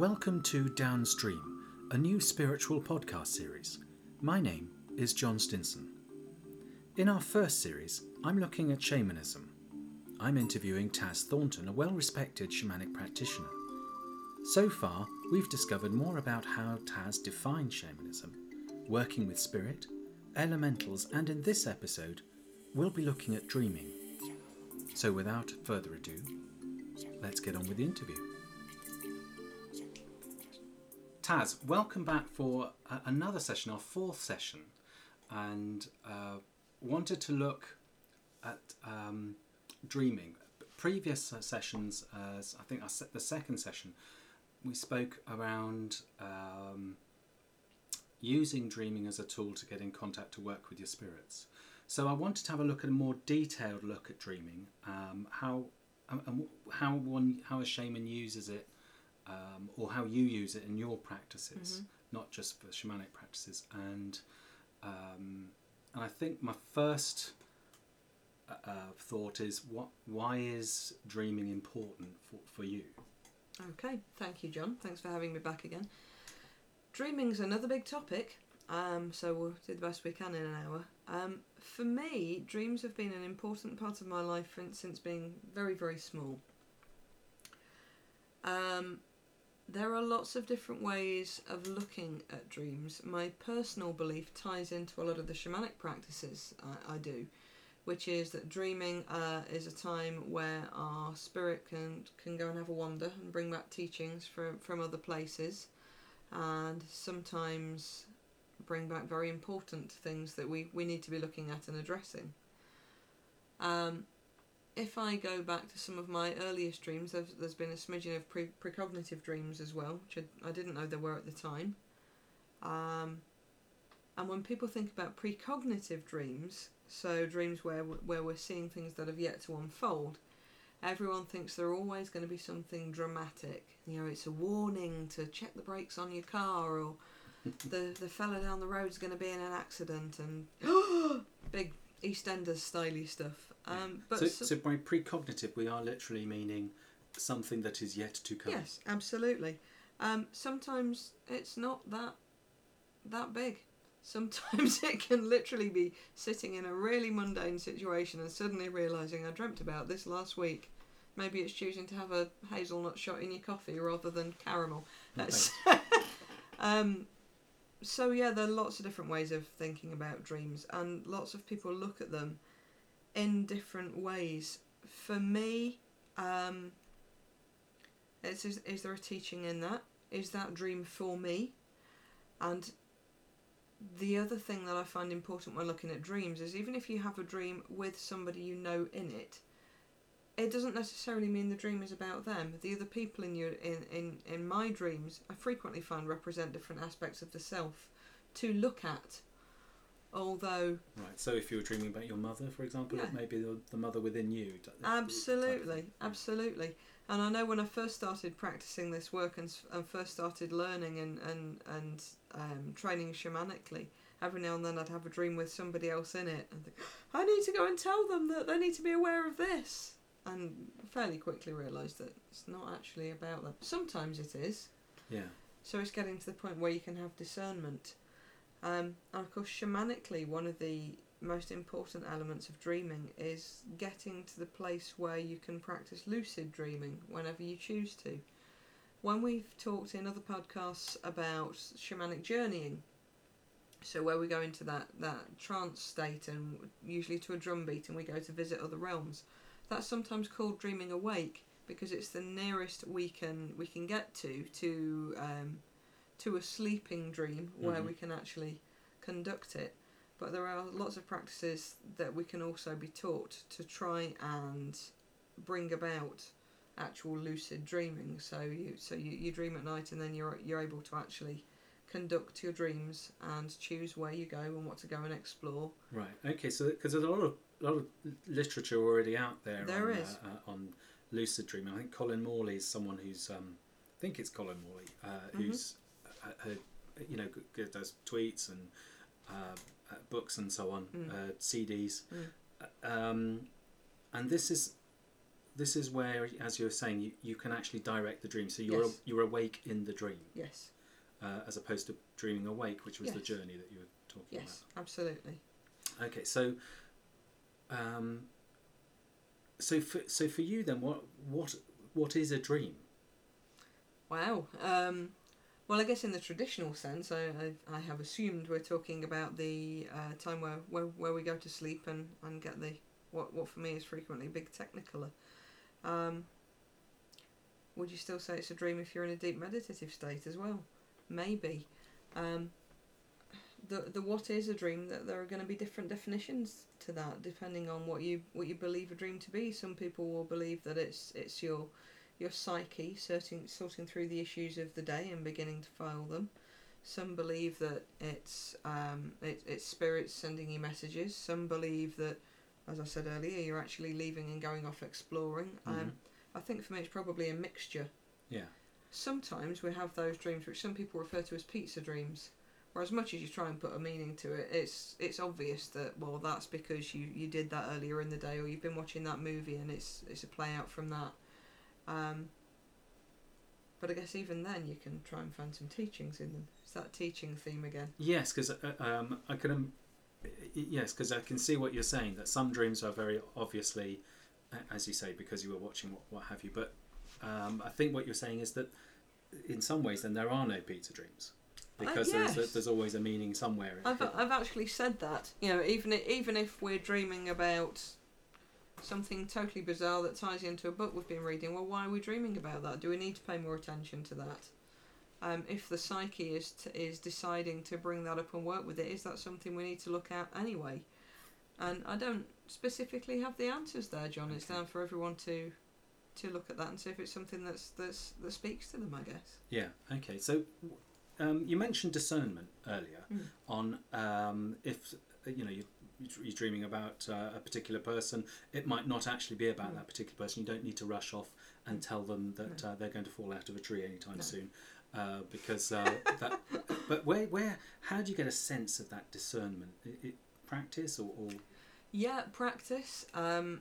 welcome to Downstream, a new spiritual podcast series. My name is John Stinson. In our first series, I'm looking at shamanism. I'm interviewing Taz Thornton, a well respected shamanic practitioner. So far, we've discovered more about how Taz defines shamanism, working with spirit, elementals, and in this episode, we'll be looking at dreaming. So, without further ado, let's get on with the interview. Taz, welcome back for uh, another session, our fourth session, and uh, wanted to look at um, dreaming. Previous uh, sessions, uh, I think I set the second session, we spoke around um, using dreaming as a tool to get in contact to work with your spirits. So I wanted to have a look at a more detailed look at dreaming, um, how um, how one how a shaman uses it, um, or how you use it in your practices, not just for shamanic practices. And um, and I think my first uh, uh, thought is what why is dreaming important for, for you? Okay, thank you, John. Thanks for having me back again. Dreaming's another big topic, um, so we'll do the best we can in an hour. Um, for me, dreams have been an important part of my life since being very, very small. Um, there are lots of different ways of looking at dreams. My personal belief ties into a lot of the shamanic practices I, I do, which is that dreaming uh, is a time where our spirit can can go and have a wander and bring back teachings from from other places, and sometimes bring back very important things that we, we need to be looking at and addressing. Um, if I go back to some of my earliest dreams, there's, there's been a smidgen of pre- precognitive dreams as well, which I, I didn't know there were at the time. Um, and when people think about precognitive dreams, so dreams where where we're seeing things that have yet to unfold, everyone thinks they're always going to be something dramatic. You know, it's a warning to check the brakes on your car, or the the fella down the road's going to be in an accident, and big EastEnders styly stuff. Um, but so, so- so by precognitive, we are literally meaning something that is yet to come. Yes, absolutely. Um, sometimes it's not that that big. Sometimes it can literally be sitting in a really mundane situation and suddenly realizing I dreamt about this last week. Maybe it's choosing to have a hazelnut shot in your coffee rather than caramel. That's um, so yeah, there are lots of different ways of thinking about dreams, and lots of people look at them in different ways. For me, um, is, is is there a teaching in that? Is that dream for me? And the other thing that I find important when looking at dreams is even if you have a dream with somebody you know in it, it doesn't necessarily mean the dream is about them. The other people in your in, in, in my dreams I frequently find represent different aspects of the self to look at. Although Right. So if you were dreaming about your mother, for example, Yeah. it may be the, the mother within you. type Absolutely, thing. absolutely. And I know when I first started practicing this work and, s- and first started learning and and and um, training shamanically, every now and then I'd have a dream with somebody else in it, and think, I need to go and tell them that they need to be aware of this. And fairly quickly realised that it's not actually about them. Sometimes it is. Yeah. So it's getting to the point where you can have discernment. Um, and of course, shamanically, one of the most important elements of dreaming is getting to the place where you can practice lucid dreaming whenever you choose to. When we've talked in other podcasts about shamanic journeying, so where we go into that, that trance state and usually to a drum beat and we go to visit other realms, that's sometimes called dreaming awake because it's the nearest we can we can get to to um, to a sleeping dream where Mhm. we can actually conduct it. But there are lots of practices that we can also be taught to try and bring about actual lucid dreaming. So you so you, you dream at night and then you're you're able to actually conduct your dreams and choose where you go and what to go and explore. Right. Okay. So because there's a lot of lot of literature already out there. There on, is. Uh, uh, on lucid dreaming. I think Colin Morley is someone who's um, I think it's Colin Morley uh, who's uh, uh, you know does tweets and books and so on, Mm. uh, CDs, Mm. Um, and this is this is where, as you were saying, you, you can actually direct the dream. So you're Yes. you're awake in the dream, Yes, uh, as opposed to dreaming awake, which was the journey that you were talking about. yes, absolutely. Okay, so, um, so for so for you then, what what what is a dream? Wow. Um, well, I guess in the traditional sense, I, I, I have assumed we're talking about the uh, time where, where, where we go to sleep and, and get the what, what for me is frequently big technicolor. Um, would you still say it's a dream if you're in a deep meditative state as well? Maybe. Um, the the what is a dream? That there are going to be different definitions to that depending on what you what you believe a dream to be. Some people will believe that it's it's your your psyche sorting sorting through the issues of the day and beginning to file them. Some believe that it's um, it, it's spirits sending you messages. Some believe that, as I said earlier, you're actually leaving and going off exploring. Mhm. Um, I think for me it's probably a mixture. Yeah. Sometimes we have those dreams which some people refer to as pizza dreams. Where as much as you try and put a meaning to it, it's it's obvious that well that's because you, you did that earlier in the day or you've been watching that movie and it's it's a play out from that. Um, but I guess even then you can try and find some teachings in them. It's that teaching theme again. Yes, because uh, um, I can. Um, yes, because I can see what you're saying. That some dreams are very obviously, as you say, because you were watching what, what have you. But um, I think what you're saying is that, in some ways, then there are no pizza dreams, because there's yes. there's always a meaning somewhere. I've, I've actually said that. You know, even even if we're dreaming about something totally bizarre that ties into a book we've been reading, well, why are we dreaming about that? Do we need to pay more attention to that? Um, if the psyche is t- is deciding to bring that up and work with it, is that something we need to look at anyway? And I don't specifically have the answers there, John. It's down for everyone to to look at that and see if it's something that's that's that speaks to them. I guess. Yeah. Okay. So, um, you mentioned discernment earlier Mm. on um, if you know you. You're dreaming about uh, a particular person. It might not actually be about Mm. that particular person. You don't need to rush off and tell them that uh, they're going to fall out of a tree anytime No. soon, uh, because uh, that. But where, where, how do you get a sense of that discernment? I it, practice or, or Yeah, practice. Um,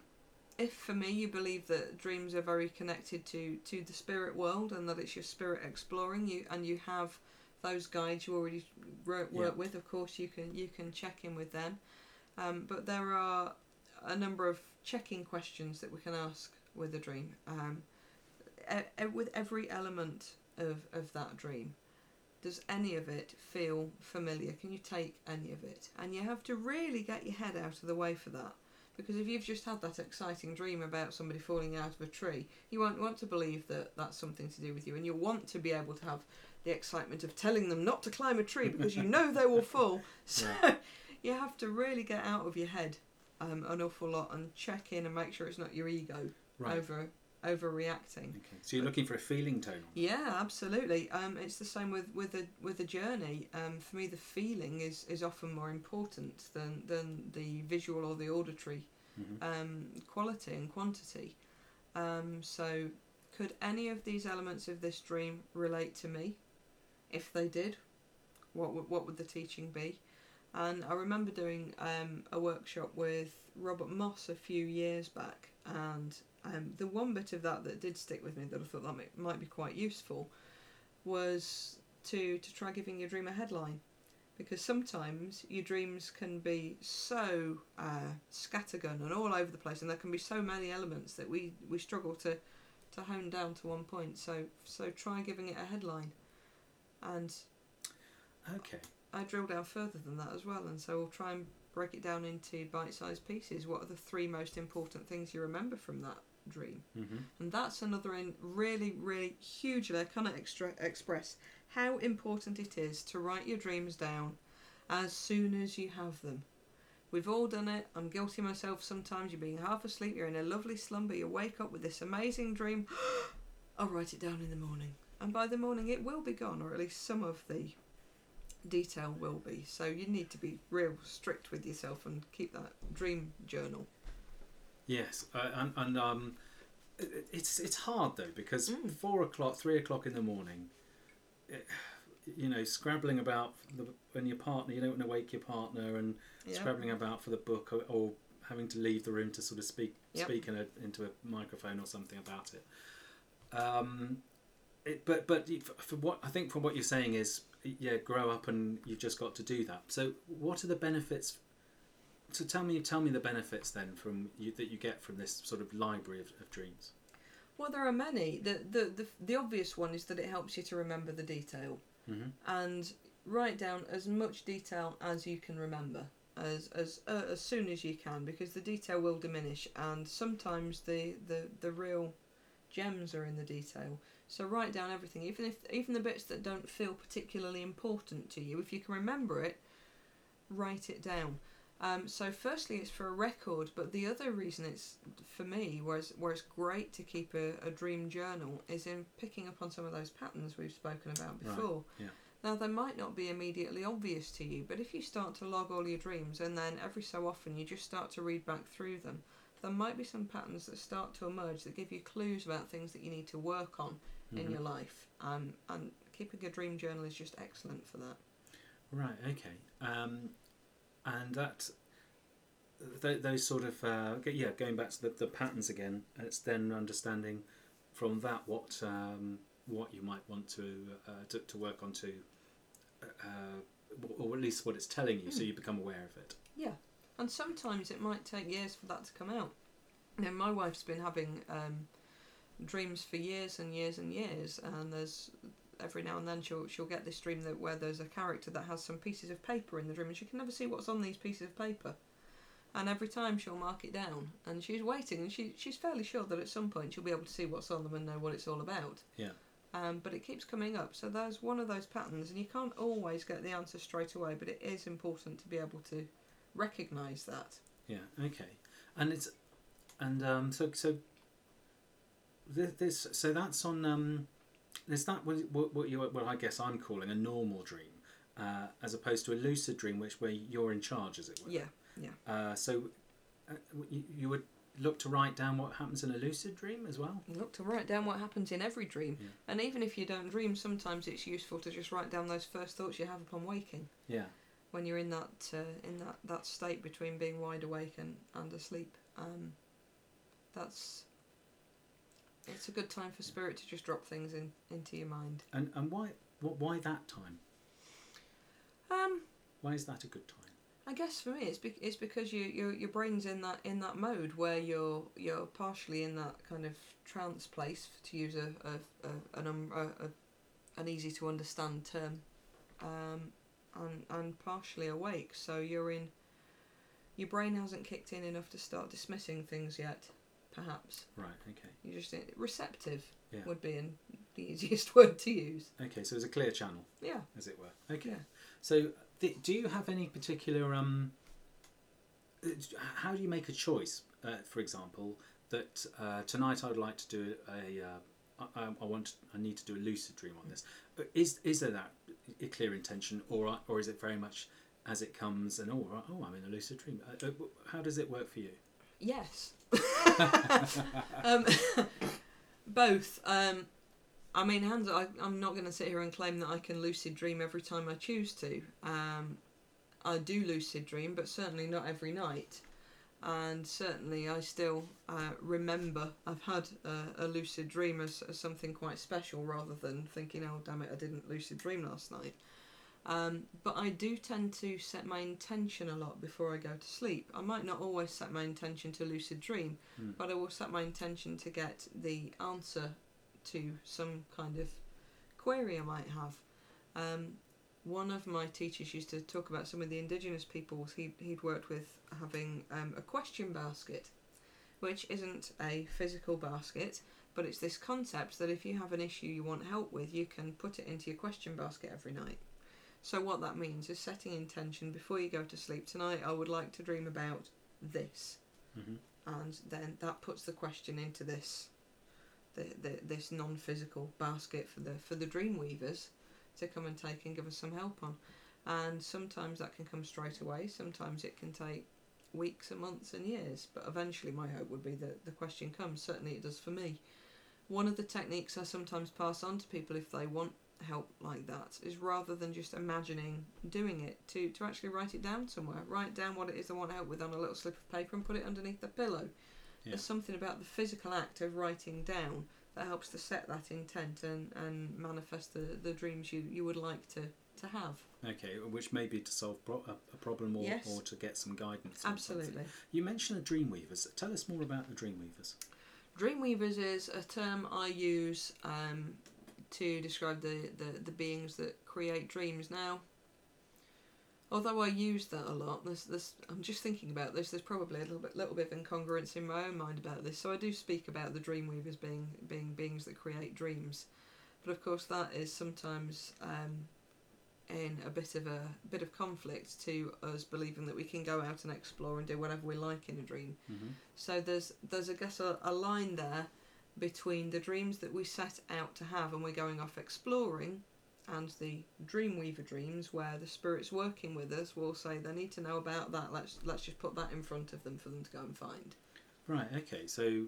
if for me you believe that dreams are very connected to to the spirit world and that it's your spirit exploring you, and you have those guides you already work, Yeah. with, of course you can you can check in with them. Um, but there are a number of checking questions that we can ask with a dream. Um, e- e- with every element of, of that dream, does any of it feel familiar? Can you take any of it? And you have to really get your head out of the way for that. Because if you've just had that exciting dream about somebody falling out of a tree, you won't want to believe that that's something to do with you. And you'll want to be able to have the excitement of telling them not to climb a tree because you know they will fall. So you have to really get out of your head um, an awful lot and check in and make sure it's not your ego right? over overreacting. Okay. So you're looking for a feeling tone. on. Yeah, absolutely. Um, it's the same with with the with the journey. Um, for me, the feeling is, is often more important than than the visual or the auditory Mhm. um, quality and quantity. Um, so, could any of these elements of this dream relate to me? If they did, what would what would the teaching be? And I remember doing um, a workshop with Robert Moss a few years back, and um, the one bit of that that did stick with me that I thought that might, might be quite useful was to to try giving your dream a headline because sometimes your dreams can be so uh, scattergun and all over the place, and there can be so many elements that we, we struggle to, to hone down to one point. So so try giving it a headline, and Okay. I drill down further than that as well, and so we'll try and break it down into bite-sized pieces. What are the three most important things you remember from that dream? hmm And that's another in really, really hugely, I cannot extra- express how important it is to write your dreams down as soon as you have them. We've all done it. I'm guilty myself sometimes. You're being half asleep, you're in a lovely slumber, you wake up with this amazing dream. I'll write it down in the morning. And by the morning, it will be gone, or at least some of the detail will be. So you need to be real strict with yourself and keep that dream journal. Yes, uh, and, and um, it, it's it's hard though because Mm. four o'clock, three o'clock in the morning, it, you know, scrabbling about the, when your partner, you don't want to wake your partner, and Yeah. scrabbling about for the book or, or having to leave the room to sort of speak Yep. speak in a, into a microphone or something about it. Um, it but but for, for what I think from what you're saying is yeah, grow up and you've just got to do that. So what are the benefits? So tell me tell me the benefits then from you that you get from this sort of library of, of dreams. Well, there are many. The, the the the obvious one is that it helps you to remember the detail hmm and write down as much detail as you can remember as as uh, as soon as you can because the detail will diminish and sometimes the the the real gems are in the detail. So write down everything, even if even the bits that don't feel particularly important to you. If you can remember it, write it down. Um, so firstly, it's for a record, but the other reason it's for me, where it's, where it's great to keep a, a dream journal, is in picking up on some of those patterns we've spoken about Right, before. yeah. Now they might not be immediately obvious to you, but if you start to log all your dreams and then every so often you just start to read back through them, there might be some patterns that start to emerge that give you clues about things that you need to work on in Mhm. your life. Um, and keeping a dream journal is just excellent for that. Right. Okay. Um, and that th- those sort of uh, yeah, going back to the, the patterns again. It's then understanding from that what um, what you might want to uh, to, to work on to, uh, or at least what it's telling you, so Hmm. you become aware of it. Yeah, and sometimes it might take years for that to come out. You know, my wife's been having um, dreams for years and years and years, and there's every now and then she'll she'll get this dream that where there's a character that has some pieces of paper in the dream, and she can never see what's on these pieces of paper. And every time she'll mark it down, and she's waiting, and she she's fairly sure that at some point she'll be able to see what's on them and know what it's all about. Yeah. Um, but it keeps coming up, so there's one of those patterns, and you can't always get the answer straight away, but it is important to be able to recognise that. Yeah. Okay. And it's and um, so so this, this so that's on um, is that what what, what you what I guess I'm calling a normal dream, uh, as opposed to a lucid dream, which where you're in charge, as it were. Yeah, yeah. Uh, so uh, you, you would look to write down what happens in a lucid dream as well. You look to write down what happens in every dream, Yeah. and even if you don't dream, sometimes it's useful to just write down those first thoughts you have upon waking. Yeah. When you're in that uh, in that, that state between being wide awake and, and asleep, um, that's it's a good time for spirit to just drop things in into your mind. And and why what why that time? Um, Why is that a good time? I guess for me, it's be- it's because you your your brain's in that in that mode where you're you're partially in that kind of trance place, to use a, a, a an um, a, a, an easy to understand term, um, and and partially awake. So you're in. Your brain hasn't kicked in enough to start dismissing things yet. Perhaps Right. Okay. you're just receptive Yeah. would be in the easiest word to use. Okay. So it's a clear channel, Yeah. as it were. Okay. Yeah. So, th- do you have any particular um? uh, How do you make a choice? Uh, for example, that uh, tonight I'd like to do a. Uh, I, I want. I need to do a lucid dream on this. Uh, Is is there that a clear intention, or or is it very much as it comes and oh oh I'm in a lucid dream? Uh, how does it work for you? Yes. um, both. Um, I mean, hands. I, I'm not going to sit here and claim that I can lucid dream every time I choose to. Um, I do lucid dream, but certainly not every night. And certainly, I still uh, remember I've had a, a lucid dream as, as something quite special, rather than thinking, "Oh, damn it, I didn't lucid dream last night." Um, but I do tend to set my intention a lot before I go to sleep. I might not always set my intention to lucid dream, Hmm. but I will set my intention to get the answer to some kind of query I might have. Um, one of my teachers used to talk about some of the indigenous peoples he, he'd worked with having um, a question basket, which isn't a physical basket, but it's this concept that if you have an issue you want help with, you can put it into your question basket every night. So what that means is setting intention before you go to sleep. Tonight I would like to dream about this, hmm and then that puts the question into this, the, the this non-physical basket for the for the dream weavers to come and take and give us some help on. And sometimes that can come straight away. Sometimes it can take weeks and months and years. But eventually, my hope would be that the question comes. Certainly, it does for me. One of the techniques I sometimes pass on to people if they want help like that is rather than just imagining doing it to, to actually write it down somewhere. Write down what it is i want help with on a little slip of paper and put it underneath the pillow. Yeah. There's something about the physical act of writing down that helps to set that intent and, and manifest the, the dreams you, you would like to, to have. Okay, which may be to solve pro- a, problem or, Yes. or to get some guidance. on something. Absolutely. You mentioned the Dreamweavers. Tell us more about the Dreamweavers. Dreamweavers is a term I use um, to describe the, the, the beings that create dreams. Now, although I use that a lot, there's, there's, I'm just thinking about this. There's probably a little bit little bit of incongruence in my own mind about this. So I do speak about the Dreamweavers being being beings that create dreams, but of course that is sometimes um, in a bit of a bit of conflict to us believing that we can go out and explore and do whatever we like in a dream. Mm-hmm. So there's there's I guess a, a line there between the dreams that we set out to have and we're going off exploring and the dreamweaver dreams where the spirit's working with us will say they need to know about that let's let's just put that in front of them for them to go and find Right. Okay. So,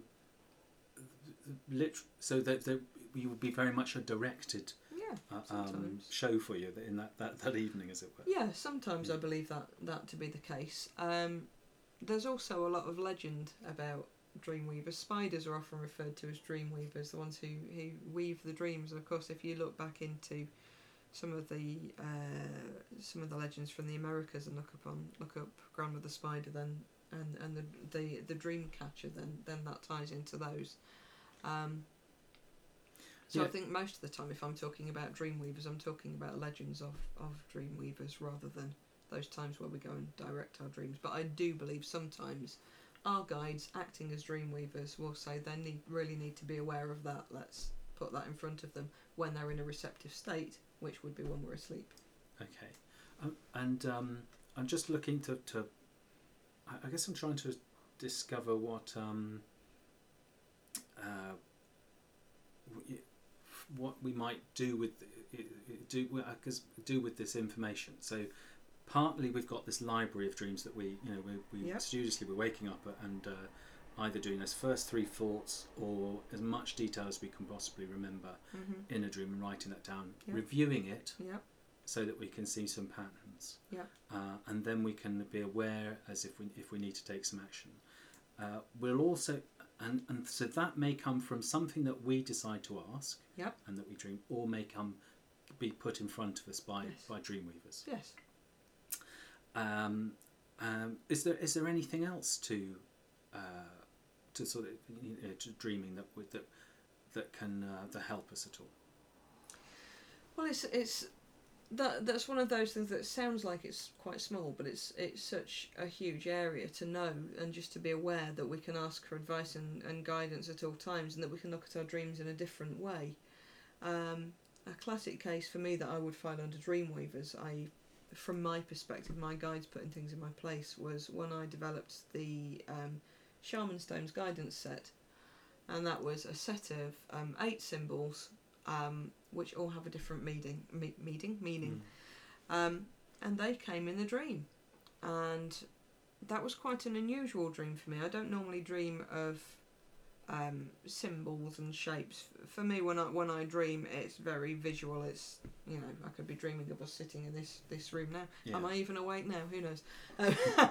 lit- so that that you would be very much a directed yeah uh, um, show for you in that, that, that evening, as it were. yeah sometimes I believe that that to be the case um, there's also a lot of legend about dreamweavers spiders are often referred to as dreamweavers the ones who, who weave the dreams. And of course if you look back into some of the uh, some of the legends from the Americas and look up on look up grandmother spider then and and the the, the dream catcher then then that ties into those. Um, so I think most of the time if I'm talking about dreamweavers I'm talking about legends of, of dreamweavers rather than those times where we go and direct our dreams. But I do believe sometimes our guides acting as dreamweavers will say they need really need to be aware of that let's put that in front of them when they're in a receptive state which would be when we're asleep Okay. Um, and um, I'm just looking to, to. I I guess I'm trying to discover what um, uh, what we might do with do because do with this information. So partly we've got this library of dreams that we you know we, we Yep. studiously we're waking up and uh, either doing those first three thoughts or as much detail as we can possibly remember mm-hmm. in a dream and writing that down, Yep. reviewing it yep so that we can see some patterns. Uh, and then we can be aware as if we if we need to take some action. Uh, we'll also and and so that may come from something that we decide to ask. Yep. And that we dream, or may come be put in front of us by Yes. by dreamweavers. yes Um, um, is there is there anything else to uh, to sort of you know, to dreaming that that that can uh, that help us at all? well it's it's that that's one of those things that sounds like it's quite small but it's it's such a huge area to know and just to be aware that we can ask for advice and, and guidance at all times and that we can look at our dreams in a different way um, a classic case for me that I would find under Dreamweavers, I, from my perspective, my guides putting things in my place was when I developed the um, Shaman Stones guidance set, and that was a set of um, eight symbols, um, which all have a different meaning, me- meaning, meaning, um, and they came in the dream, and that was quite an unusual dream for me. I don't normally dream of um, symbols and shapes. For me, when I when I dream, it's very visual. It's you know I could be dreaming of us sitting in this this room now. Yeah. Am I even awake now? Who knows? Um,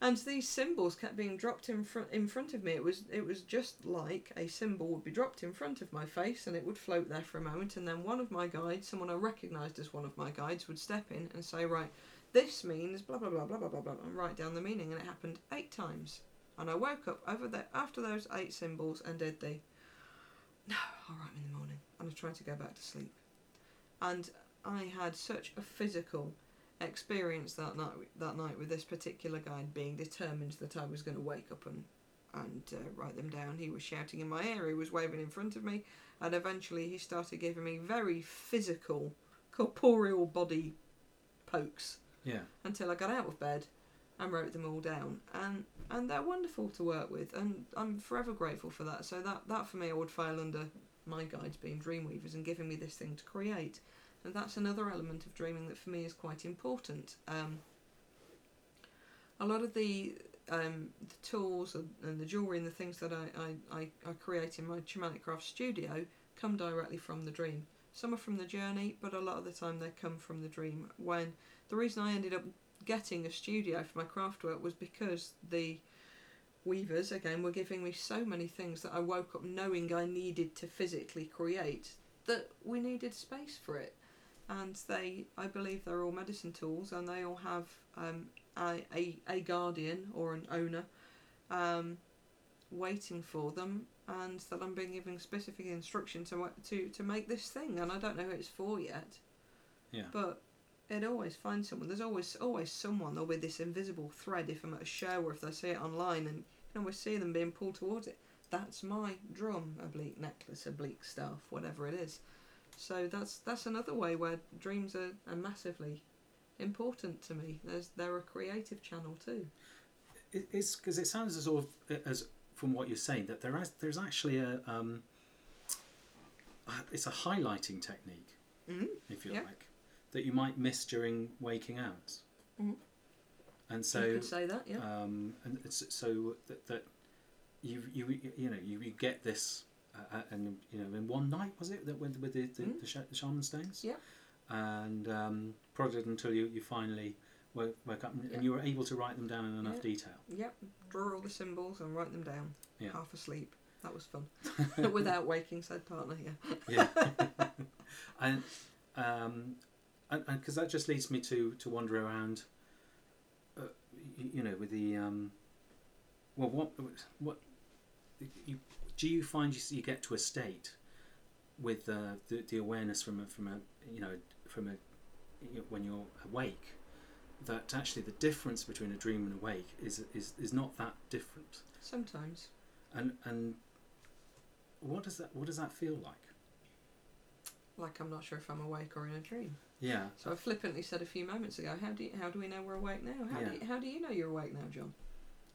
and these symbols kept being dropped in front in front of me. It was it was just like a symbol would be dropped in front of my face, and it would float there for a moment, and then one of my guides, someone I recognised as one of my guides, would step in and say, right. This means blah blah blah blah blah blah blah, and write down the meaning, and it happened eight times. And I woke up over there after those eight symbols and did the no, I'll write them in the morning. And I tried to go back to sleep. And I had such a physical experience that night that night with this particular guide being determined that I was going to wake up and and uh, write them down. He was shouting in my ear, he was waving in front of me, and eventually he started giving me very physical, corporeal body pokes Yeah. until I got out of bed and wrote them all down. And and they're wonderful to work with, and I'm forever grateful for that. So that that for me, I would file under my guides being Dreamweavers and giving me this thing to create. And that's another element of dreaming that for me is quite important. Um, a lot of the um, the tools and, and the jewellery and the things that I, I, I, I create in my shamanic craft studio come directly from the dream. Some are from the journey, but a lot of the time they come from the dream. When the reason I ended up getting a studio for my craft work was because the weavers again were giving me so many things that I woke up knowing I needed to physically create that we needed space for it. And they, I believe, they're all medicine tools, and they all have um, a, a a guardian or an owner um, waiting for them, and that I'm being given specific instruction to to to make this thing, and I don't know who it's for yet. Yeah. But it always finds someone. There's always always someone. There'll be this invisible thread if I'm at a show or if they see it online, and you can always see them being pulled towards it. That's my drum, oblique necklace, oblique staff, whatever it is. So that's that's another way where dreams are, are massively important to me. There's they're a creative channel too. It, it's because it sounds as sort of as from what you're saying that there is there's actually a um, it's a highlighting technique, Mm-hmm. if you Yeah. like, that you might miss during waking hours. Mhm. And you so, could say that, yeah. um, and it's, so that, that you you you know you, you get this, uh, uh, and you know in one night was it that with with the the, Mhm. the, sh- the shaman stones, Yeah. and um, prodded until you, you finally woke, woke up and, Yeah. and you were able to write them down in enough Yeah. detail. Yep. Draw all the symbols and write them down. Yeah. Half asleep. That was fun. Without waking, said partner. Yeah. yeah and um because that just leads me to to wander around uh, you, you know with the um well what what you do you find you, you get to a state with uh, the the awareness from a from a you know from a you know, when you're awake that actually the difference between a dream and awake is is is not that different Sometimes. and and what does that what does that feel like Like I'm not sure if I'm awake or in a dream. Yeah So I flippantly said a few moments ago, how do you, how do we know we're awake now? How do you, how do you know you're awake now, John?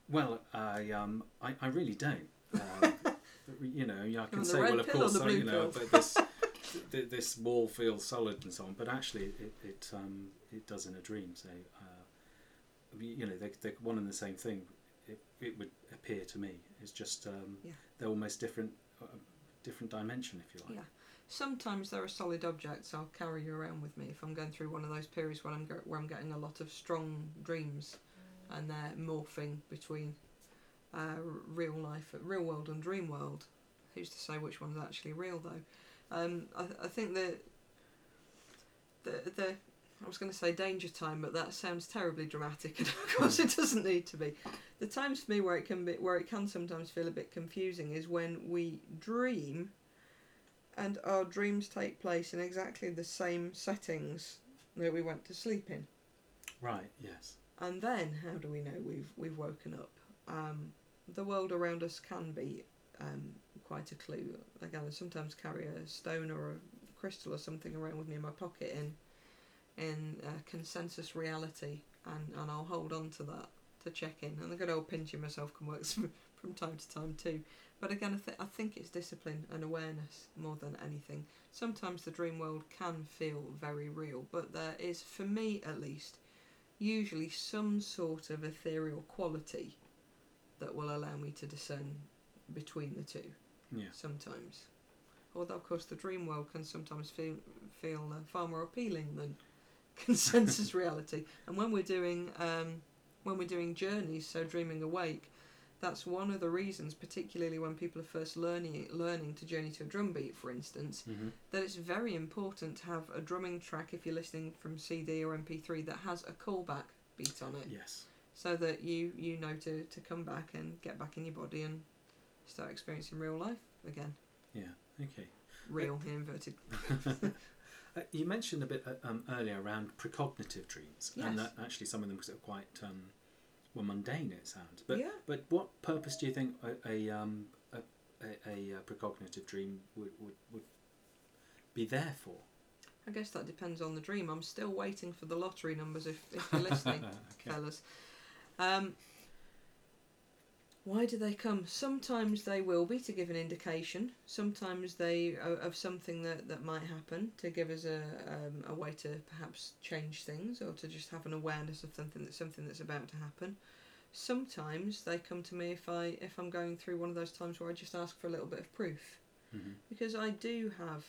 Well, I um, I, I really don't. Um, you know, I can say, well, of course, I, you know, that this th- this wall feels solid and so on. But actually, it it um, it does in a dream. So, uh, you know, they they're one and the same thing. It, it would appear to me. It's just um, Yeah. they're almost different, uh, different dimension, if you like. Yeah. Sometimes there are solid objects I'll carry around with me if I'm going through one of those periods when I'm where I'm getting a lot of strong dreams, and they're morphing between uh, real life, real world, and dream world. Who's to say which one's actually real though? Um, I, I think that the the I was going to say danger time, but that sounds terribly dramatic, and of course it doesn't need to be. The times for me where it can be where it can sometimes feel a bit confusing is when we dream and our dreams take place in exactly the same settings that we went to sleep in. Right. Yes. And then, how do we know we've we've woken up? Um, the world around us can be um, quite a clue. Again, I sometimes carry a stone or a crystal or something around with me in my pocket in in uh, consensus reality, and, and I'll hold on to that to check in. And the good old pinching myself can work from from time to time too. But again, I, th- I think it's discipline and awareness more than anything. Sometimes the dream world can feel very real, but there is, for me at least, usually some sort of ethereal quality that will allow me to discern between the two Yeah. sometimes. Although, of course, the dream world can sometimes feel, feel uh, far more appealing than consensus reality. And when we're doing um, when we're doing journeys, so dreaming awake, that's one of the reasons, particularly when people are first learning learning to journey to a drum beat, for instance, hmm that it's very important to have a drumming track if you're listening from CD or MP3 that has a callback beat on it, Yes. so that you you know to to come back and get back in your body and start experiencing real life again. Yeah. Okay. Real inverted. Uh, you mentioned a bit uh, um, earlier around precognitive dreams, and that actually some of them are quite um, well mundane. It sounds, but yeah. but what purpose do you think a a, um, a, a, a uh, precognitive dream would, would, would be there for? I guess that depends on the dream. I'm still waiting for the lottery numbers if, if you're listening, okay. fellas. Um, why do they come? Sometimes they will be to give an indication. Sometimes they are of something that, that might happen to give us a um, a way to perhaps change things or to just have an awareness of something that's something that's about to happen. Sometimes they come to me if I if I'm going through one of those times where I just ask for a little bit of proof hmm because I do have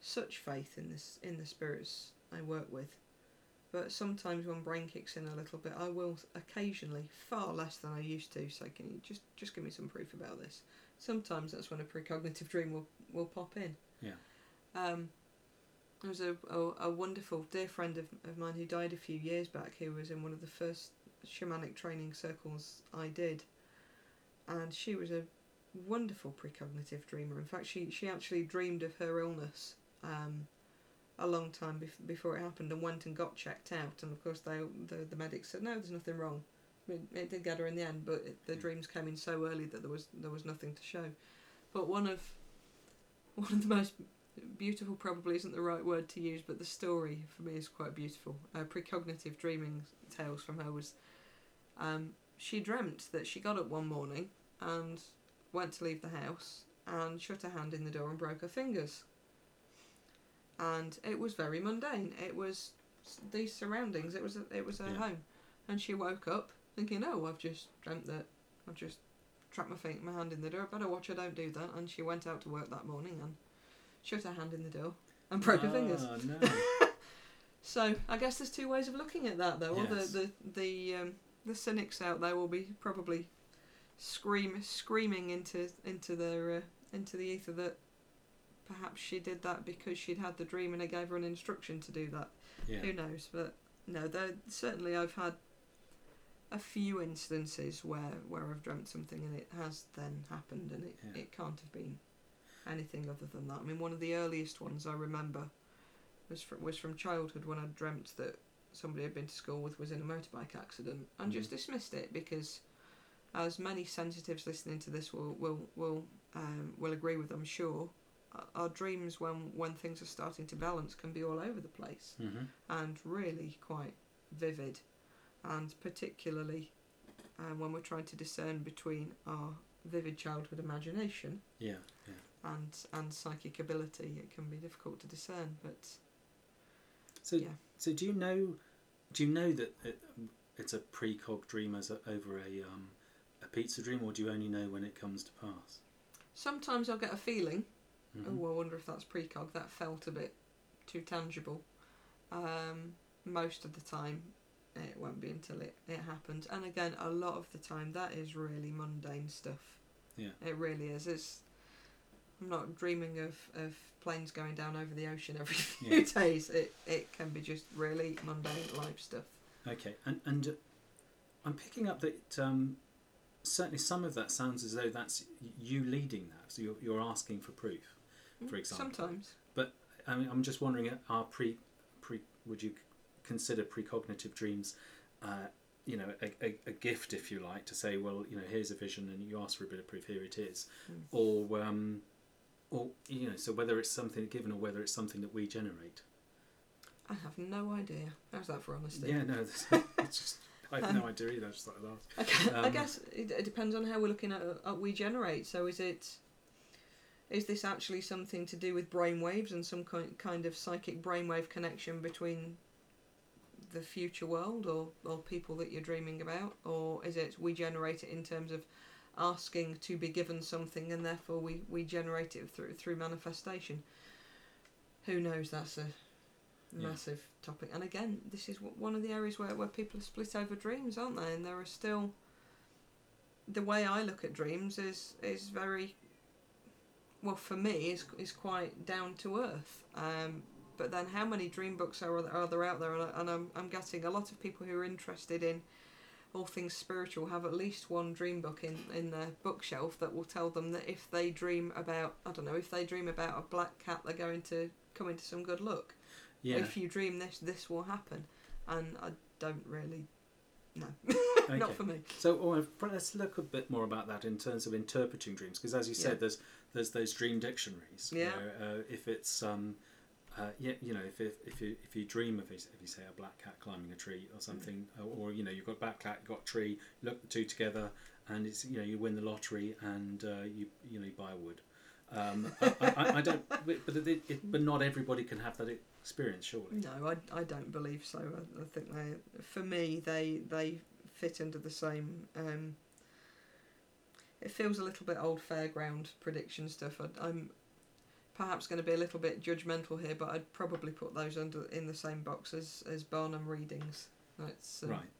such faith in this in the spirits I work with. But sometimes when brain kicks in a little bit, I will occasionally, far less than I used to, say, "Can you just just give me some proof about this?" Sometimes that's when a precognitive dream will will pop in. Yeah. Um, there was a, a, a wonderful dear friend of, of mine who died a few years back who was in one of the first shamanic training circles I did. And she was a wonderful precognitive dreamer. In fact, she, she actually dreamed of her illness um, a long time bef- before it happened and went and got checked out. And of course, they, the, the medics said, no, there's nothing wrong. It, it did get her in the end, but it, the dreams came in so early that there was there was nothing to show. But one of one of the most beautiful probably isn't the right word to use, but the story for me is quite beautiful. Uh, precognitive dreaming tales from her was um, she dreamt that she got up one morning and went to leave the house and shut her hand in the door and broke her fingers. And it was very mundane. It was these surroundings. It was a, it was her Yeah. home, and she woke up thinking, "Oh, I've just dreamt that I've just trapped my feet, my hand in the door. Better watch I don't do that." And she went out to work that morning and shut her hand in the door and broke her fingers. Oh, no. So I guess there's two ways of looking at that, though. Yes. the the the, um, the cynics out there will be probably scream screaming into into their uh, into the ether that perhaps she did that because she'd had the dream and it gave her an instruction to do that. yeah. Who knows? But no, there certainly I've had a few instances where where I've dreamt something and it has then happened and it, Yeah. it can't have been anything other than that. I mean, one of the earliest ones I remember was from, was from childhood when I dreamt that somebody I'd been to school with was in a motorbike accident and just Mhm. dismissed it because, as many sensitives listening to this will will will um, will agree with, I'm sure. Our- dreams, when when things are starting to balance, can be all over the place hmm and really quite vivid, and particularly um, when we're trying to discern between our vivid childhood imagination Yeah. Yeah. and and psychic ability, it can be difficult to discern. But So, Yeah. so do you know? Do you know that it, it's a precog dream as a, over a um, a pizza dream, or do you only know when it comes to pass? sometimes I'll get a feeling. Mhm. Oh, I wonder if that's precog. That felt a bit too tangible. Um, most of the time, it won't be until it, it happens. And again, a lot of the time, that is really mundane stuff. Yeah. It really is. It's. I'm not dreaming of, of planes going down over the ocean every few Yeah. days. It it can be just really mundane life stuff. Okay, and and uh, I'm picking up that um, certainly some of that sounds as though that's you leading that. So you're you're asking for proof. For example. Sometimes. But I mean, I'm just wondering, uh, are pre pre would you consider precognitive dreams? Uh, you know, a, a, a gift, if you like, to say, well, you know, here's a vision, and you ask for a bit of proof. Here it is, Mm. or um, or you know, so whether it's something given or whether it's something that we generate. I have no idea. How's that for honesty? Yeah, no, it's just I have no idea either. I just thought I'd ask. I gu- I Um, guess it, it depends on how we're looking at, at we generate. So is it is this actually something to do with brain waves and some kind kind of psychic brainwave connection between the future world or, or people that you're dreaming about, or is it we generate it in terms of asking to be given something and therefore we, we generate it through through manifestation? Who knows? That's a Yeah. massive topic. And again, this is one of the areas where, where people are split over dreams, aren't they? And there are still the way I look at dreams is is very well for me is is quite down to earth. Um, but then how many dream books are there, are there out there? And, I, and I'm I'm getting a lot of people who are interested in all things spiritual have at least one dream book in in their bookshelf that will tell them that if they dream about I don't know if they dream about a black cat they're going to come into some good luck. Yeah. If you dream this, this will happen, and I don't really. No, Okay. not for me. So oh, let's look a bit more about that in terms of interpreting dreams, because as you said, Yeah. there's there's those dream dictionaries. you Yeah. know, uh, if it's um, uh, yeah, you know, if if if you if you dream of if you say a black cat climbing a tree or something, Mm. or, or you know you've got black cat, you've got tree, look the two together, and it's you know you win the lottery and uh, you you know you buy wood. Um, I, I, I don't, but but, it, it, but not everybody can have that experience, surely. No, I, I don't believe so. I, I think they, for me, they they fit under the same. Um, it feels a little bit old fairground prediction stuff. I, I'm perhaps going to be a little bit judgmental here, but I'd probably put those under in the same box as as Barnum readings. It's um, right.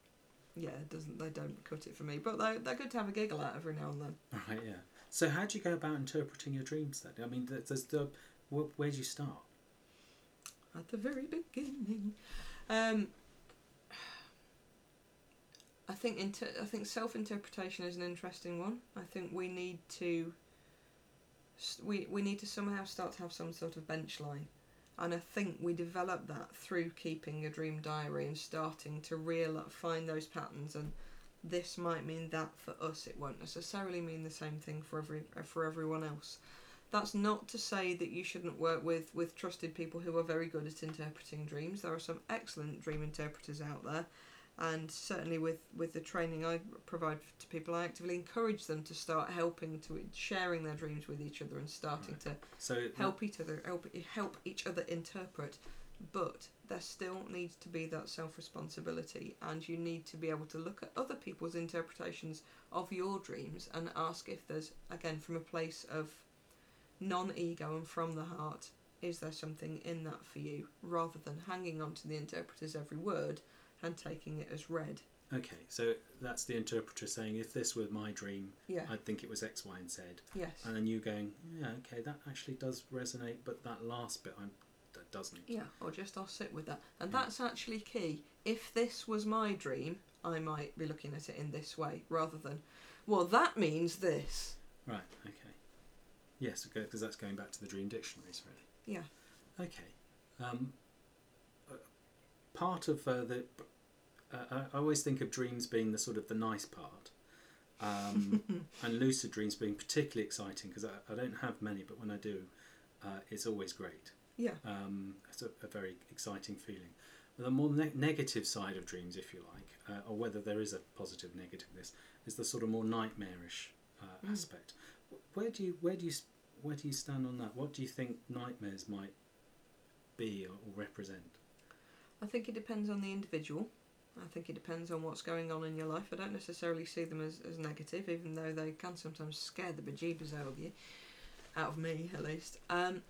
Yeah, it doesn't they don't cut it for me, but they they're good to have a giggle at every now and then. Right. Yeah. So how do you go about interpreting your dreams then? I mean, th- there's the wh- where do you start? At the very beginning, um, I think inter- I think self interpretation is an interesting one. I think we need to we we need to somehow start to have some sort of bench line. And I think we develop that through keeping a dream diary and starting to real find those patterns and this might mean that for us it won't necessarily mean the same thing for every for everyone else. That's not to say that you shouldn't work with, with trusted people who are very good at interpreting dreams. There are some excellent dream interpreters out there, and certainly with, with the training I provide to people, I actively encourage them to start helping to sharing their dreams with each other and starting to So help each other help help each other interpret but there still needs to be that self responsibility and you need to be able to look at other people's interpretations of your dreams and ask if there's again from a place of non ego and from the heart is there something in that for you rather than hanging on to the interpreter's every word and taking it as read Okay, so that's the interpreter saying, if this were my dream, yeah I'd think it was X, Y, and Z. yes And then you going, yeah, okay, that actually does resonate, but that last bit, I'm, that doesn't. Yeah, or just I'll sit with that. And Yeah. that's actually key. If this was my dream, I might be looking at it in this way rather than, well, that means this. Right, okay. Yes, because that's going back to the dream dictionaries, really. Yeah. Okay. Um, uh, part of uh, the. Uh, I always think of dreams being the sort of the nice part. Um, and lucid dreams being particularly exciting because I, I don't have many, but when I do, uh, it's always great. Yeah. Um, it's a, a very exciting feeling. But the more ne- negative side of dreams, if you like, uh, or whether there is a positive negativeness, is the sort of more nightmarish uh, Mm. aspect. Where do you where do you where do you stand on that? What do you think nightmares might be or, or represent? I think it depends on the individual. I think it depends on what's going on in your life. I don't necessarily see them as, as negative, even though they can sometimes scare the bejeebers out of you. Out of me, at least. Um,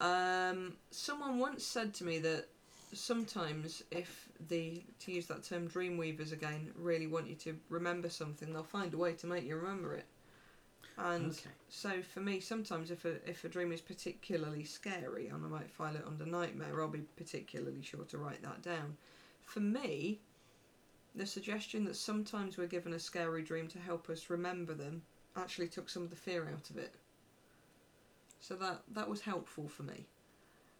um, someone once said to me that sometimes if the, to use that term, dream weavers again, really want you to remember something, they'll find a way to make you remember it. And okay. so for me, sometimes if a if a dream is particularly scary and I might file it under nightmare, I'll be particularly sure to write that down. For me, the suggestion that sometimes we're given a scary dream to help us remember them actually took some of the fear out of it. So that that was helpful for me.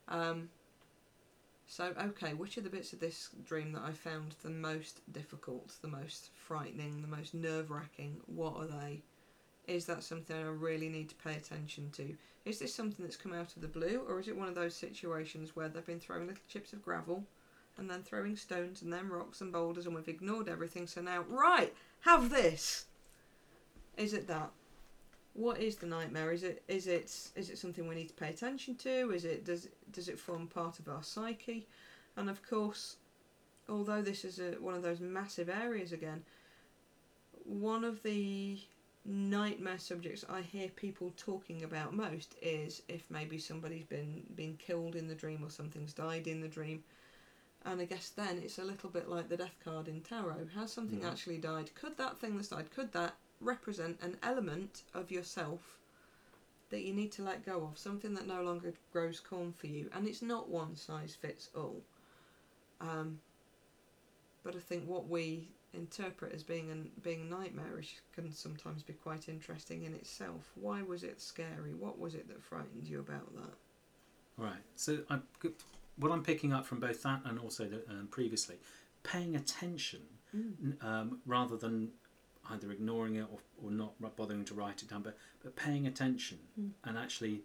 Um, so okay, which are the bits of this dream that I found the most difficult, the most frightening, the most nerve wracking? What are they? Is that something I really need to pay attention to? Is this something that's come out of the blue, or is it one of those situations where they've been throwing little chips of gravel and then throwing stones and then rocks and boulders and we've ignored everything, so now, right, have this? Is it that? What is the nightmare? Is it is it is it something we need to pay attention to? Is it does does it form part of our psyche? And of course, although this is a, one of those massive areas again, one of the nightmare subjects I hear people talking about most is if maybe somebody's been been killed in the dream or something's died in the dream. And I guess then it's a little bit like the death card in tarot. Has something Mhm. actually died? Could that thing that's died, could that represent an element of yourself that you need to let go of? Something that no longer grows corn for you. And it's not one size fits all. Um, but I think what we interpret as being an, being nightmarish can sometimes be quite interesting in itself. Why was it scary? What was it that frightened you about that? Right. So I'm, what I'm picking up from both that and also the, um, previously, paying attention n- um, rather than either ignoring it or, or not bothering to write it down, but, but paying attention Mm. and actually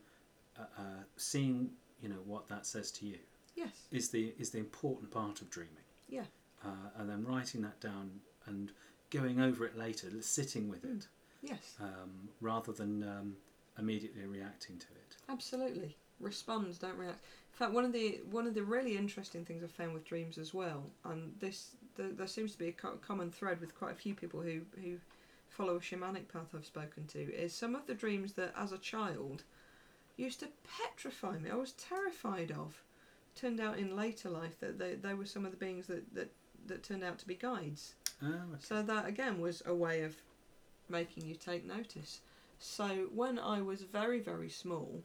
uh, uh, seeing you know what that says to you Yes. is the is the important part of dreaming. Yeah. Uh, and then writing that down and going over it later, sitting with it, Yes. um, rather than um, immediately reacting to it. Absolutely. Respond, don't react. In fact, one of the one of the really interesting things I've found with dreams as well, and this the, there seems to be a co- common thread with quite a few people who who follow a shamanic path I've spoken to, is some of the dreams that as a child used to petrify me. I was terrified of. Turned out in later life that they, they were some of the beings that, that, that turned out to be guides. Oh, okay. So that again was a way of making you take notice. So when I was very, very small,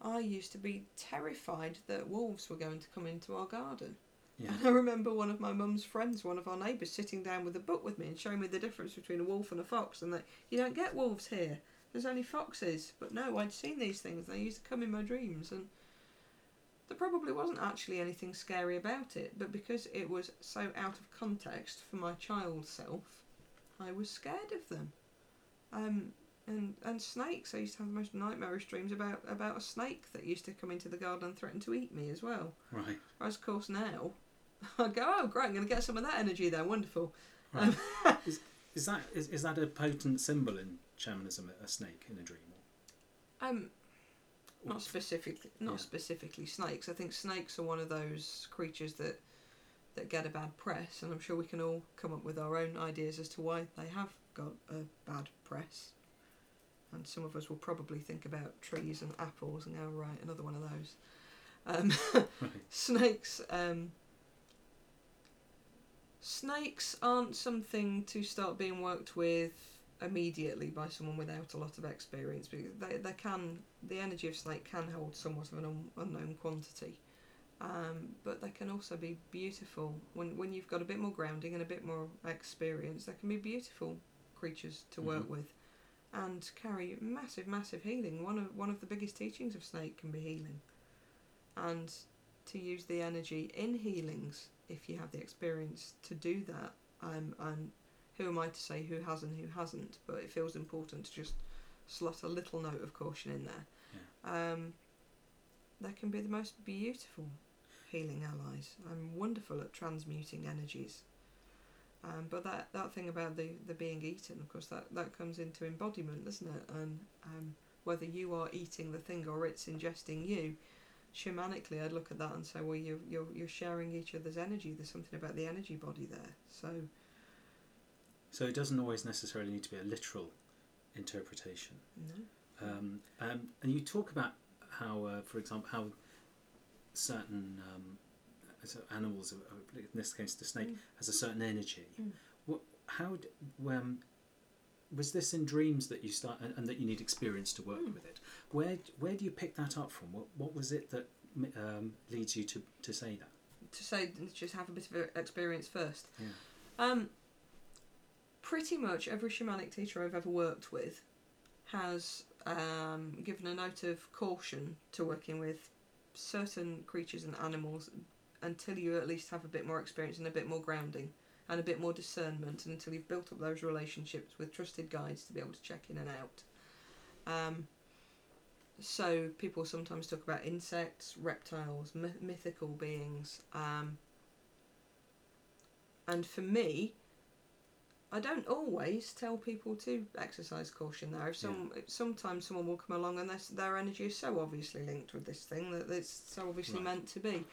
I used to be terrified that wolves were going to come into our garden. yeah. And I remember one of my mum's friends, one of our neighbours, sitting down with a book with me and showing me the difference between a wolf and a fox, and that you don't get wolves here. There's only foxes. But no, I'd seen these things. They used to come in my dreams, and there probably wasn't actually anything scary about it. But because it was so out of context for my child self, I was scared of them. Um, and and snakes. I used to have the most nightmarish dreams about about a snake that used to come into the garden and threaten to eat me as well. Right. Whereas, of course, now I go, oh, great, I'm going to get some of that energy there. Wonderful. Right. is, is that is, is that a potent symbol in shamanism? A snake in a dream? Um, not specifically, not Yeah. specifically snakes. I think snakes are one of those creatures that that get a bad press, and I'm sure we can all come up with our own ideas as to why they have got a bad press. And some of us will probably think about trees and apples and go, right, another one of those. Um, Right. snakes. Um, snakes aren't something to start being worked with immediately by someone without a lot of experience because they, they can the energy of snake can hold somewhat of an un, unknown quantity. Um, but they can also be beautiful. When when you've got a bit more grounding and a bit more experience they can be beautiful creatures to work Mhm. with and carry massive massive healing. One of one of the biggest teachings of snake can be healing. And to use the energy in healings if you have the experience to do that um, and who am I to say who has and who hasn't? But it feels important to just slot a little note of caution in there. Um, they can be the most beautiful healing allies. I'm wonderful at transmuting energies. Um, but that, that thing about the, the being eaten of course that, that comes into embodiment doesn't it? And um, whether you are eating the thing or it's ingesting you shamanically I'd look at that and say well you're, you're, you're sharing each other's energy. There's something about the energy body there. So So it doesn't always necessarily need to be a literal interpretation. no Um, um, and you talk about how, uh, for example, how certain um, so animals, in this case the snake, Mm. has a certain energy. Mm. What, how, um, was this in dreams that you start, and, and that you need experience to work Mm. with it? Where, where do you pick that up from? What, what was it that um, leads you to, to say that? to say just have a bit of experience first Yeah. Um, pretty much every shamanic teacher I've ever worked with has um, given a note of caution to working with certain creatures and animals until you at least have a bit more experience and a bit more grounding and a bit more discernment and until you've built up those relationships with trusted guides to be able to check in and out. Um, so people sometimes talk about insects, reptiles, myth- mythical beings. Um, and for me, I don't always tell people to exercise caution there. If some sometimes someone will come along and their their energy is so obviously linked with this thing that it's so obviously Right. meant to be.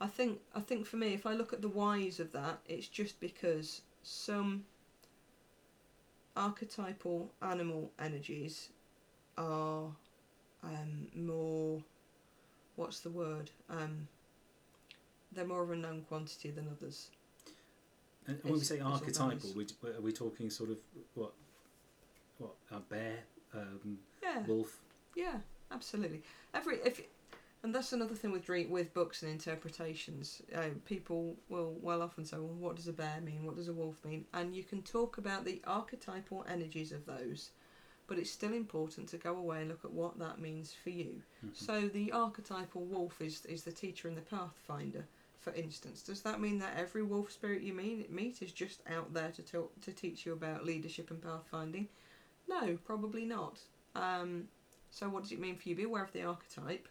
I think I think for me, if I look at the whys of that, it's just because some archetypal animal energies are um, more what's the word um, they're more of a known quantity than others And when we say archetypal, we, are we talking sort of what, what a bear, um, yeah. wolf? yeah absolutely. Every if and that's another thing with dream with books and interpretations. Uh, people will well often say well what does a bear mean? What does a wolf mean? And you can talk about the archetypal energies of those but it's still important to go away and look at what that means for you. Mhm. So the archetypal wolf is is the teacher and the pathfinder, for instance. Does that mean that every wolf spirit you meet is just out there to talk, to teach you about leadership and pathfinding? No, probably not. Um, so what does it mean for you? Be aware of the archetype.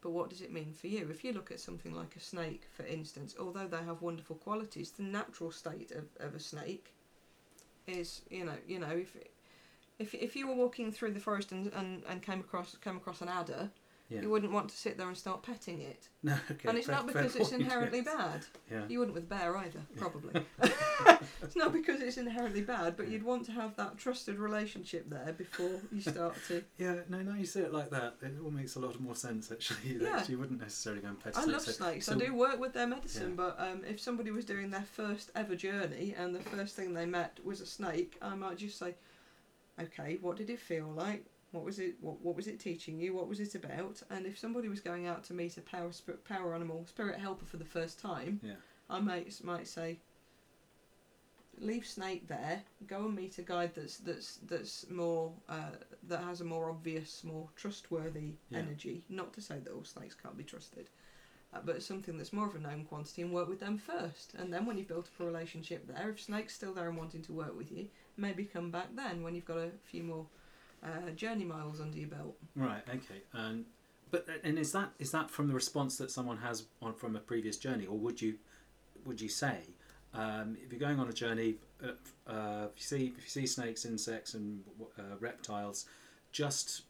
But what does it mean for you? If you look at something like a snake, for instance, although they have wonderful qualities, the natural state of, of a snake is, you know, you know, if if if you were walking through the forest and, and, and came across came across an adder, Yeah. you wouldn't want to sit there and start petting it. No, okay. and it's fair- not because it's point, inherently yes. bad. Yeah. You wouldn't with a bear either, probably. It's not because it's inherently bad, but you'd want to have that trusted relationship there before you start to. Yeah, no, now you say it like that, it all makes a lot more sense actually. Yeah. You wouldn't necessarily go and pet I snakes. love snakes. so- I do work with their medicine, Yeah. but um, if somebody was doing their first ever journey and the first thing they met was a snake, I might just say, "Okay, what did it feel like? What was it? What, what was it teaching you? What was it about?" And if somebody was going out to meet a power power animal, spirit helper for the first time, Yeah. I might might say, "Leave snake there. Go and meet a guide that's that's that's more uh, that has a more obvious, more trustworthy Yeah. energy. Not to say that all snakes can't be trusted, uh, but something that's more of a known quantity, and work with them first. And then when you've built up a relationship there, if snake's still there and wanting to work with you, maybe come back then when you've got a few more uh, journey miles under your belt. Right. Okay. And but and is that is that from the response that someone has on from a previous journey, or would you would you say um, if you're going on a journey, uh, uh, if you see if you see snakes, insects, and uh, reptiles, just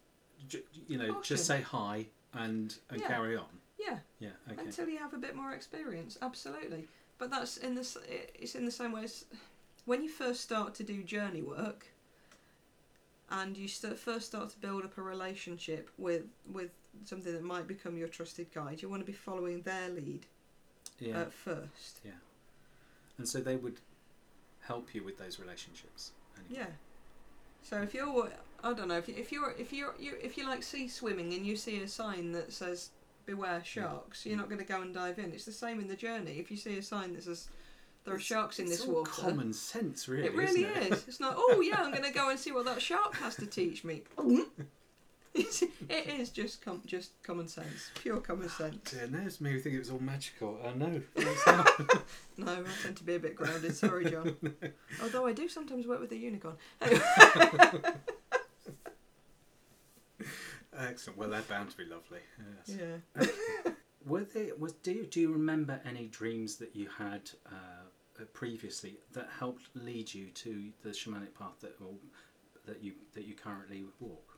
ju- you know Caution. just say hi and and Yeah. carry on. Yeah. Yeah. Okay. until you have a bit more experience absolutely but that's in this it's in the same way as when you first start to do journey work and you st- first start to build up a relationship with with something that might become your trusted guide you want to be following their lead yeah. at first Yeah. and so they would help you with those relationships. anyway. yeah so if you're i don't know if, you, if you're if you're you, if you like sea swimming and you see a sign that says beware sharks you're not going to go and dive in it's the same in the journey if you see a sign that says there are It's- sharks in it's this all water Common sense, really. it really it? is. It's not. Oh yeah, I'm going to go and see what that shark has to teach me. It's, it is just com- just common sense, pure common sense. Dear, there's me who think it was all magical. Oh no, it's. No, I tend to be a bit grounded. Sorry, John. Although I do sometimes work with a unicorn. Excellent. Well, they're bound to be lovely. Yes. Yeah. Were they? Was do you, do you remember any dreams that you had uh, previously that helped lead you to the shamanic path that or, that you that you currently walk?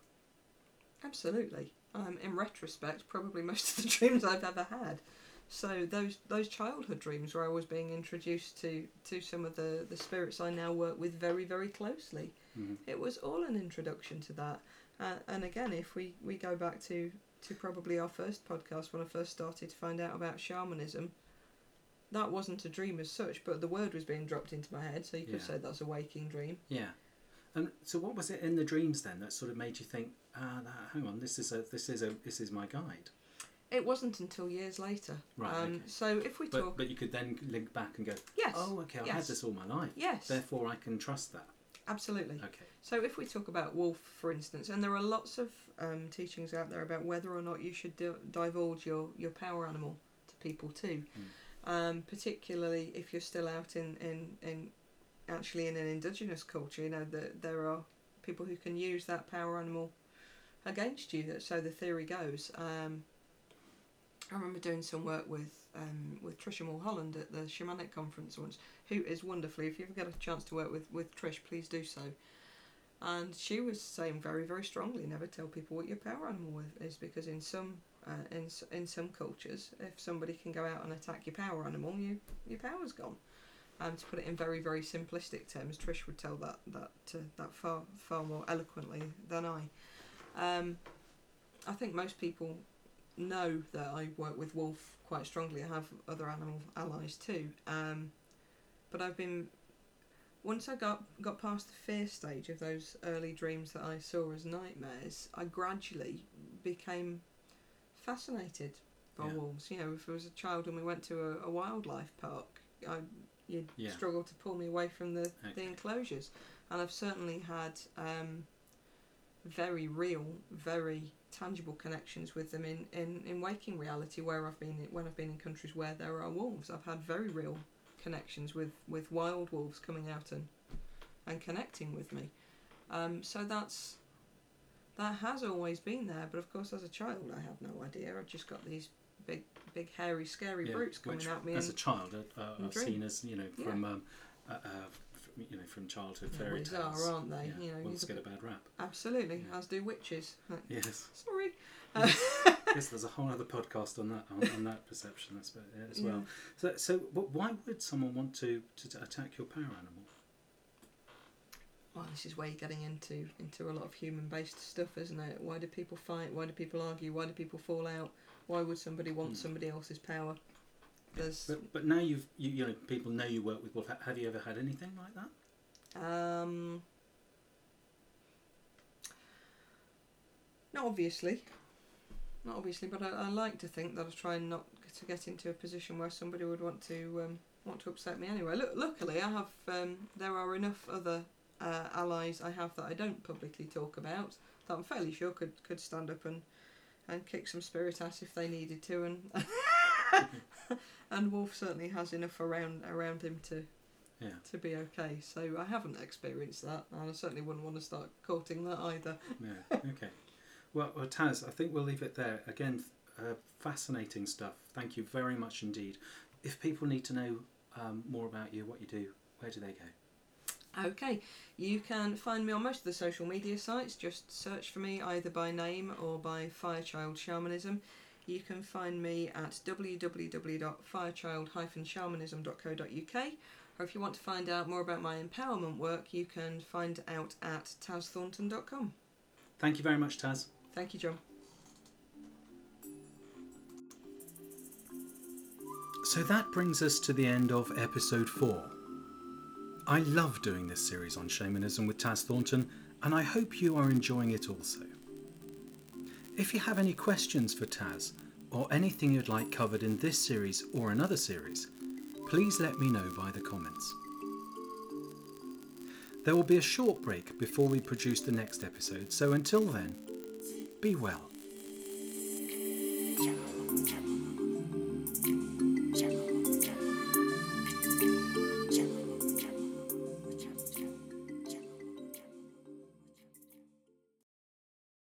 Absolutely. Um, in retrospect, probably most of the dreams I've ever had. So those those childhood dreams where I was being introduced to to some of the the spirits I now work with very very closely. Mhm. It was all an introduction to that. Uh, and again, if we we go back to to probably our first podcast when I first started to find out about shamanism. That wasn't a dream as such, but the word was being dropped into my head, so you could Yeah. say that's a waking dream. Yeah. And so, what was it in the dreams then that sort of made you think, ah, hang on, this is a this is a this is my guide. It wasn't until years later. Right, Um, okay. So if we But talk, but you could then link back and go, yes, oh, okay, I've had this all my life. yes, Therefore, I can trust that. absolutely. Okay. So if we talk about wolf, for instance, and there are lots of um, teachings out there about whether or not you should di- divulge your, your power animal to people too, um, particularly if you're still out in, in, in actually in an indigenous culture. You know that there are people who can use that power animal against you. That so the theory goes. Um, I remember doing some work with um, with Trisha Mulholland at the Shamanic conference once, who is wonderfully. If you ever get a chance to work with with Trish, please do so. And she was saying very very strongly, never tell people what your power animal is because in some uh, in in some cultures, if somebody can go out and attack your power animal, you your power's gone. And to put it in very very simplistic terms, Trish would tell that that uh, that far far more eloquently than I. Um, I think most people know that I work with wolf quite strongly. I have other animal allies too. Um, but I've been once I got got past the fear stage of those early dreams that I saw as nightmares, I gradually became fascinated by Yeah. wolves. You know, if I was a child and we went to a, a wildlife park, I you'd Yeah. struggle to pull me away from the, the enclosures. And I've certainly had um, very real, very tangible connections with them in, in, in waking reality where I've been when I've been in countries where there are wolves. I've had very real connections with, with wild wolves coming out and and connecting with me. Um, so that's that has always been there, but of course as a child I had no idea. I just got these big big hairy scary Yeah, brutes coming which, at me as a child, uh, uh, and I've dream. seen as you know Yeah. from um, uh, uh, you know from childhood fairy tales. are, aren't they? Yeah, You know, you get a bad rap. Absolutely, Yeah. as do witches. Yes. Sorry. yes, there's a whole other podcast on that on, on that perception as, well. Yeah. So, so wh- why would someone want to, to, to attack your power animal? Well, this is where you're getting into into a lot of human-based stuff, isn't it? Why do people fight? Why do people argue? Why do people fall out? Why would somebody want Hmm. somebody else's power? There's But, but now you've you, you know people know you work with wolf. Have you ever had anything like that? Um, not obviously, not obviously, but I, I like to think that I try and not to get into a position where somebody would want to um, want to upset me anyway. Look, luckily, I have um, there are enough other uh, allies I have that I don't publicly talk about that I'm fairly sure could could stand up and and kick some spirit ass if they needed to, and and Wolf certainly has enough around around him to Yeah. to be okay. So I haven't experienced that, and I certainly wouldn't want to start courting that either. Yeah. Okay. Well, well, Taz, I think we'll leave it there. Again, uh, fascinating stuff. Thank you very much indeed. If people need to know um, more about you, what you do, where do they go? Okay, you can find me on most of the social media sites. Just search for me either by name or by Firechild Shamanism. You can find me at www.firechild-shamanism.co.uk. Or if you want to find out more about my empowerment work, you can find out at tazthornton.com. Thank you very much, Taz. Thank you, John. So that brings us to the end of episode 4. I love doing this series on shamanism with Taz Thornton, and I hope you are enjoying it also. If you have any questions for Taz, or anything you'd like covered in this series or another series, please let me know by the comments. There will be a short break before we produce the next episode, so until then, be well.